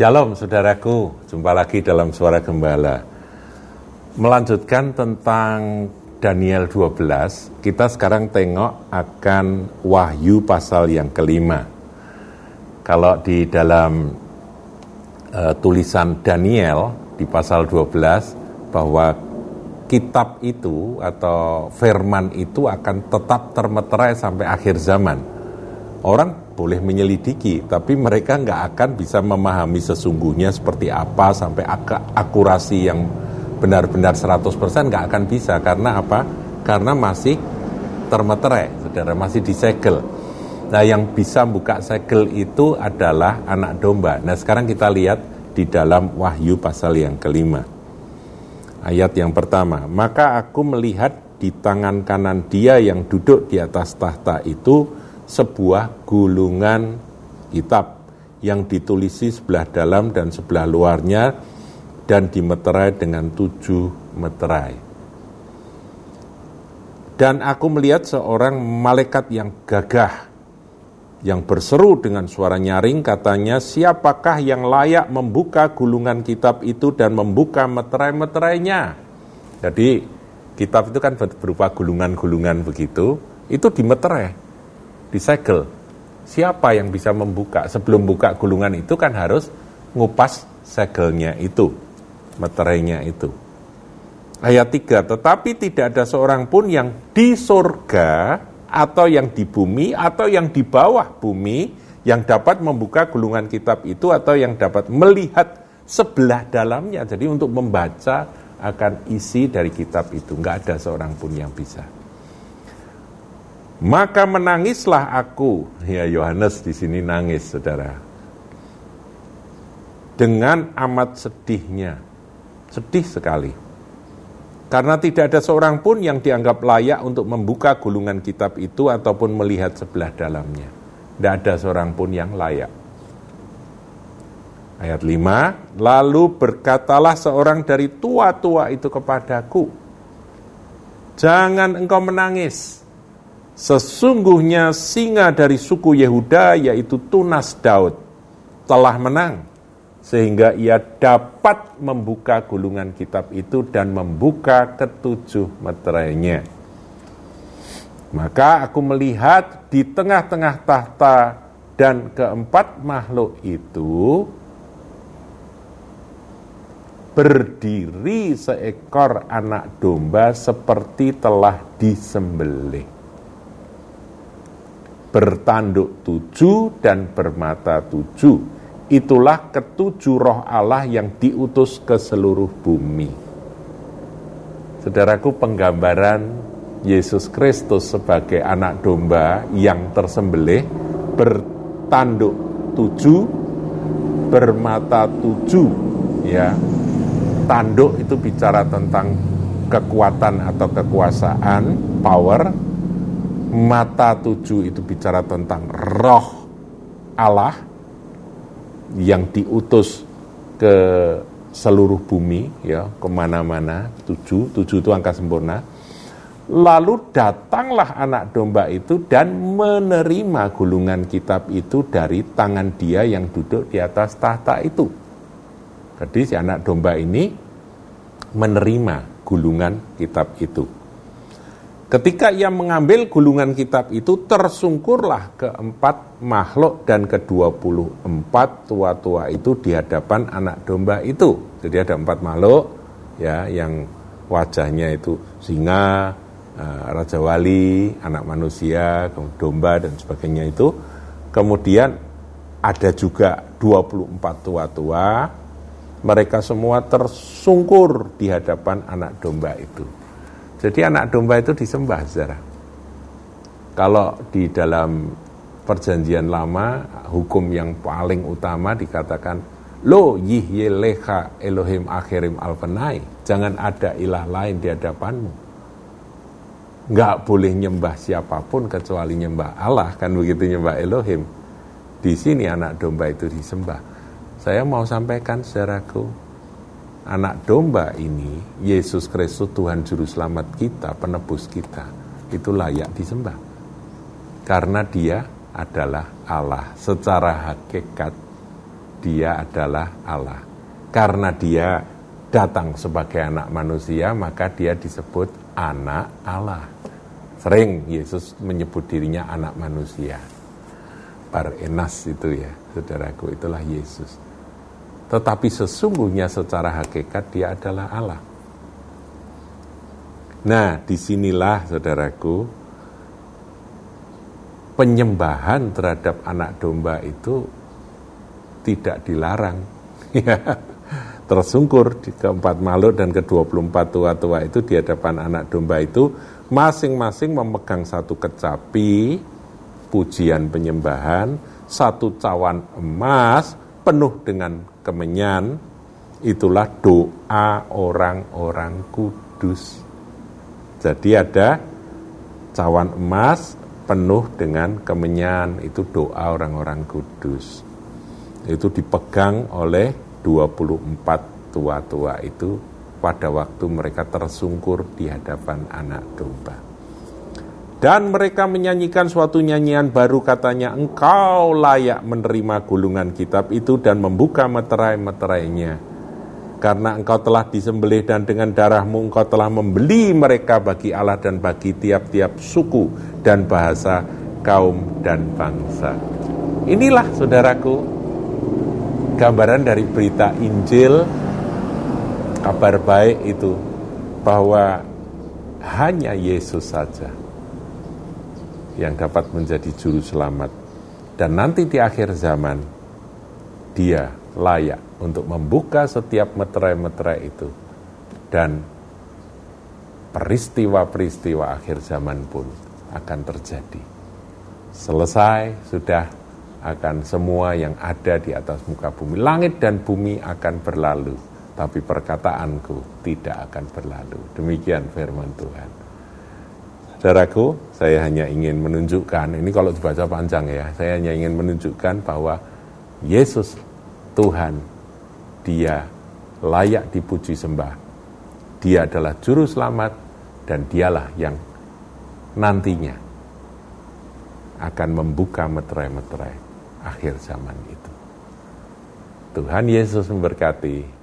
Shalom saudaraku, jumpa lagi dalam Suara Gembala. Melanjutkan tentang Daniel 12, kita sekarang tengok akan Wahyu pasal yang kelima. Kalau di dalam uh, tulisan Daniel di pasal 12 bahwa kitab itu atau firman itu akan tetap termeterai sampai akhir zaman. Orang boleh menyelidiki, tapi mereka nggak akan bisa memahami sesungguhnya seperti apa sampai ak akurasi yang benar-benar 100% nggak akan bisa karena apa? Karena masih termeterai, saudara masih disegel. Nah yang bisa buka segel itu adalah anak domba. Nah sekarang kita lihat di dalam Wahyu pasal yang kelima. Ayat yang pertama, maka aku melihat di tangan kanan dia yang duduk di atas tahta itu sebuah gulungan kitab yang ditulisi sebelah dalam dan sebelah luarnya dan dimeterai dengan tujuh meterai. Dan aku melihat seorang malaikat yang gagah yang berseru dengan suara nyaring katanya siapakah yang layak membuka gulungan kitab itu dan membuka meterai-meterainya. Jadi kitab itu kan berupa gulungan-gulungan begitu, itu dimeterai disegel. Siapa yang bisa membuka? Sebelum buka gulungan itu kan harus ngupas segelnya itu, meterainya itu. Ayat 3, tetapi tidak ada seorang pun yang di surga atau yang di bumi atau yang di bawah bumi yang dapat membuka gulungan kitab itu atau yang dapat melihat sebelah dalamnya. Jadi untuk membaca akan isi dari kitab itu. Nggak ada seorang pun yang bisa. Maka menangislah aku, ya Yohanes di sini nangis, saudara. Dengan amat sedihnya, sedih sekali. Karena tidak ada seorang pun yang dianggap layak untuk membuka gulungan kitab itu ataupun melihat sebelah dalamnya. Tidak ada seorang pun yang layak. Ayat 5, lalu berkatalah seorang dari tua-tua itu kepadaku, Jangan engkau menangis, Sesungguhnya singa dari suku Yehuda yaitu Tunas Daud telah menang sehingga ia dapat membuka gulungan kitab itu dan membuka ketujuh meterainya. Maka aku melihat di tengah-tengah tahta dan keempat makhluk itu berdiri seekor anak domba seperti telah disembelih bertanduk tujuh dan bermata tujuh. Itulah ketujuh roh Allah yang diutus ke seluruh bumi. Saudaraku, penggambaran Yesus Kristus sebagai anak domba yang tersembelih bertanduk tujuh, bermata tujuh, ya. Tanduk itu bicara tentang kekuatan atau kekuasaan, power, mata tujuh itu bicara tentang roh Allah yang diutus ke seluruh bumi ya ke mana-mana. Tujuh tujuh itu angka sempurna. Lalu datanglah anak domba itu dan menerima gulungan kitab itu dari tangan dia yang duduk di atas tahta itu. Jadi si anak domba ini menerima gulungan kitab itu Ketika ia mengambil gulungan kitab itu, tersungkurlah keempat makhluk dan kedua puluh empat tua-tua itu di hadapan anak domba itu. Jadi ada empat makhluk ya yang wajahnya itu singa, eh, raja wali, anak manusia, domba dan sebagainya itu. Kemudian ada juga 24 tua-tua, mereka semua tersungkur di hadapan anak domba itu. Jadi anak domba itu disembah, saudara. Kalau di dalam perjanjian lama, hukum yang paling utama dikatakan, Lo yihyelecha Elohim akhirim alpenai. Jangan ada ilah lain di hadapanmu. Nggak boleh nyembah siapa pun kecuali nyembah Allah, kan begitu nyembah Elohim. Di sini anak domba itu disembah. Saya mau sampaikan saudaraku, anak domba ini, Yesus Kristus Tuhan Juru Selamat kita, penebus kita, itu layak disembah. Karena dia adalah Allah secara hakikat dia adalah Allah. Karena dia datang sebagai anak manusia, maka dia disebut anak Allah. Sering Yesus menyebut dirinya anak manusia. Parenas itu ya, saudaraku, itulah Yesus. Tetapi sesungguhnya secara hakikat dia adalah Allah. Nah, di sinilah saudaraku, penyembahan terhadap anak domba itu tidak dilarang. Tersungkur di keempat makhluk dan ke-24 tua-tua itu di hadapan anak domba itu masing-masing memegang satu kecapi, pujian penyembahan, satu cawan emas penuh dengan kemenyan, itulah doa orang-orang kudus. Jadi ada cawan emas penuh dengan kemenyan, itu doa orang-orang kudus. Itu dipegang oleh 24 tua-tua itu pada waktu mereka tersungkur di hadapan anak domba. Dan mereka menyanyikan suatu nyanyian baru katanya, engkau layak menerima gulungan kitab itu dan membuka meterai-meterainya. Karena engkau telah disembelih dan dengan darahmu engkau telah membeli mereka bagi Allah dan bagi tiap-tiap suku dan bahasa, kaum dan bangsa. Inilah saudaraku, gambaran dari berita Injil kabar baik itu bahwa hanya Yesus saja yang dapat menjadi juru selamat dan nanti di akhir zaman dia layak untuk membuka setiap meterai-meterai itu dan peristiwa-peristiwa akhir zaman pun akan terjadi selesai sudah akan semua yang ada di atas muka bumi langit dan bumi akan berlalu tapi perkataanku tidak akan berlalu. Demikian firman Tuhan. Saudaraku, saya hanya ingin menunjukkan, ini kalau dibaca panjang ya, saya hanya ingin menunjukkan bahwa Yesus Tuhan, dia layak dipuji sembah. Dia adalah juru selamat dan dialah yang nantinya akan membuka meterai-meterai akhir zaman itu. Tuhan Yesus memberkati